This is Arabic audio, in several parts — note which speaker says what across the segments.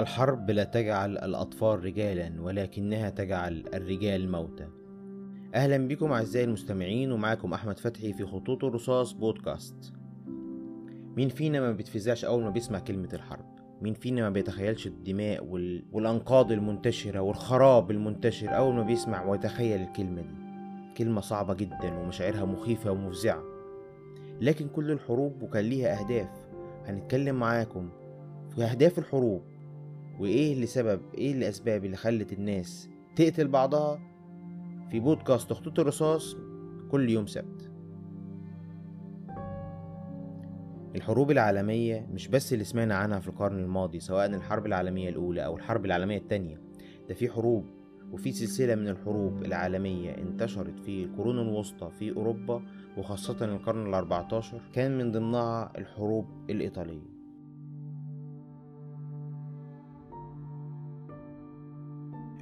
Speaker 1: الحرب لا تجعل الأطفال رجالا ولكنها تجعل الرجال موتى أهلا بكم أعزائي المستمعين ومعاكم أحمد فتحي في خطوط الرصاص بودكاست. مين فينا ما بيتفزعش أول ما بيسمع كلمة الحرب؟ مين فينا ما بيتخيلش الدماء وال... والأنقاض المنتشرة والخراب المنتشر أول ما بيسمع ويتخيل الكلمة دي؟ كلمة صعبة جدا ومشاعرها مخيفة ومفزعة. لكن كل الحروب وكان ليها أهداف. هنتكلم معاكم في أهداف الحروب. وإيه اللي سبب إيه الأسباب اللي خلت الناس تقتل بعضها؟ في بودكاست خطوط الرصاص كل يوم سبت. الحروب العالمية مش بس اللي سمعنا عنها في القرن الماضي سواء الحرب العالمية الأولى أو الحرب العالمية التانية. ده في حروب وفي سلسلة من الحروب العالمية انتشرت في القرون الوسطى في أوروبا وخاصة القرن الأربعتاشر. كان من ضمنها الحروب الإيطالية.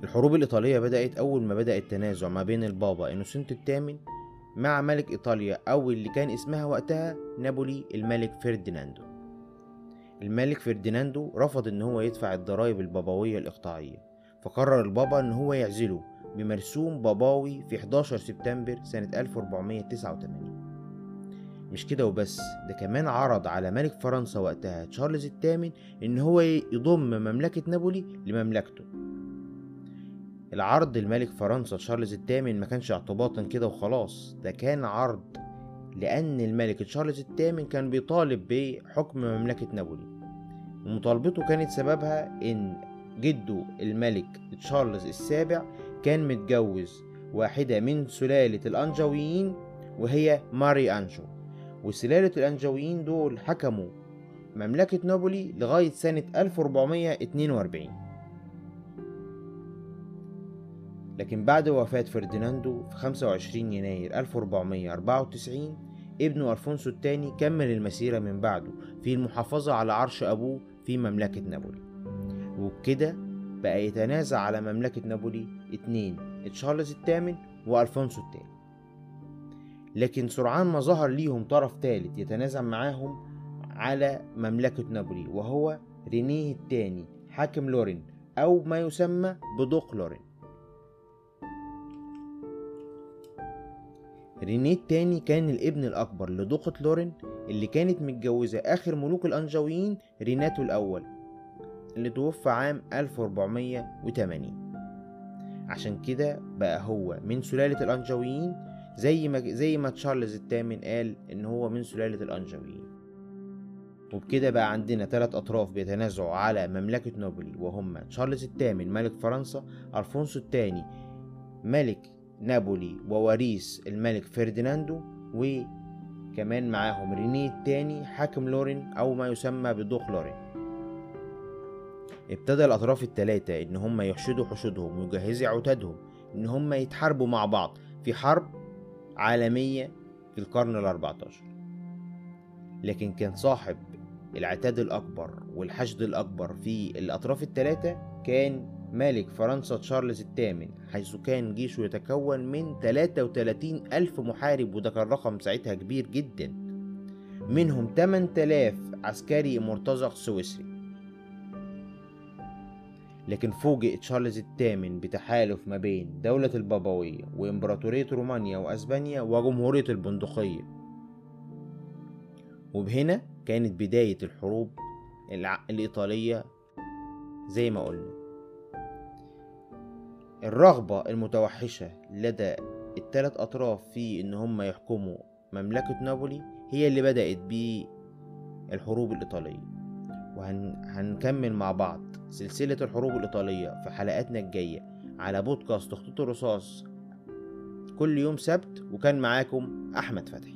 Speaker 1: الحروب الإيطالية بدأت أول ما بدأ التنازع ما بين البابا إنوسنت الثامن مع ملك إيطاليا أو اللي كان اسمها وقتها نابولي الملك فرديناندو الملك فرديناندو رفض إن هو يدفع الضرائب البابوية الإقطاعية فقرر البابا إن هو يعزله بمرسوم باباوي في 11 سبتمبر سنة 1489 مش كده وبس ده كمان عرض على ملك فرنسا وقتها تشارلز الثامن إن هو يضم مملكة نابولي لمملكته. العرض الملك فرنسا تشارلز الثامن ما كانش اعتباطا كده وخلاص. ده كان عرض لأن الملك تشارلز الثامن كان بيطالب بحكم مملكة نابولي. ومطالبته كانت سببها إن جده الملك تشارلز السابع كان متجوز واحدة من سلالة الأنجويين وهي ماري أنجو. وسلالة الأنجويين دول حكموا مملكة نابولي لغاية سنة 1442 لكن بعد وفاة فرديناندو في 25 يناير 1494 ابنه ألفونسو الثاني كمل المسيرة من بعده في المحافظة على عرش أبوه في مملكة نابولي. وبكده بقى يتنازع على مملكة نابولي اتنين تشارلز الثامن وألفونسو الثاني. لكن سرعان ما ظهر ليهم طرف ثالث يتنازع معاهم على مملكة نابولي وهو رينيه الثاني حاكم لورين أو ما يسمى بدوق لورين. رينيه التاني كان الابن الأكبر لدوقة لورين اللي كانت متجوزة آخر ملوك الأنجويين ريناتو الأول اللي توفى عام 1480 عشان كده بقى هو من سلالة الأنجويين زي ما زي ما تشارلز الثامن قال إن هو من سلالة الأنجويين. وبكده بقى عندنا ثلاث أطراف بيتنازعوا على مملكة نابولي وهم تشارلز الثامن ملك فرنسا ألفونسو الثاني ملك نابولي ووريث الملك فرديناندو وكمان معاهم رينيه التاني حاكم لورين أو ما يسمى بدوق لورين. ابتدى الأطراف التلاتة إن هم يحشدوا حشودهم ويجهزوا عتادهم إن هم يتحاربوا مع بعض في حرب عالمية في القرن الأربعتاشر. لكن كان صاحب العتاد الأكبر والحشد الأكبر في الأطراف التلاتة كان ملك فرنسا تشارلز الثامن حيث كان جيشه يتكون من 33 ألف محارب وده كان رقم ساعتها كبير جدا. منهم 8000 عسكري مرتزق سويسري. لكن فوجئ تشارلز الثامن بتحالف ما بين دولة البابوية وإمبراطورية رومانيا وأسبانيا وجمهورية البندقية. وبهنا كانت بداية الحروب الإيطالية زي ما قلنا. الرغبة المتوحشة لدى الثلاث أطراف في إن هم يحكموا مملكة نابولي هي اللي بدأت بالحروب الإيطالية. وهنكمل مع بعض سلسلة الحروب الإيطالية في حلقاتنا الجاية على بودكاست خطوط الرصاص كل يوم سبت وكان معاكم أحمد فتحي.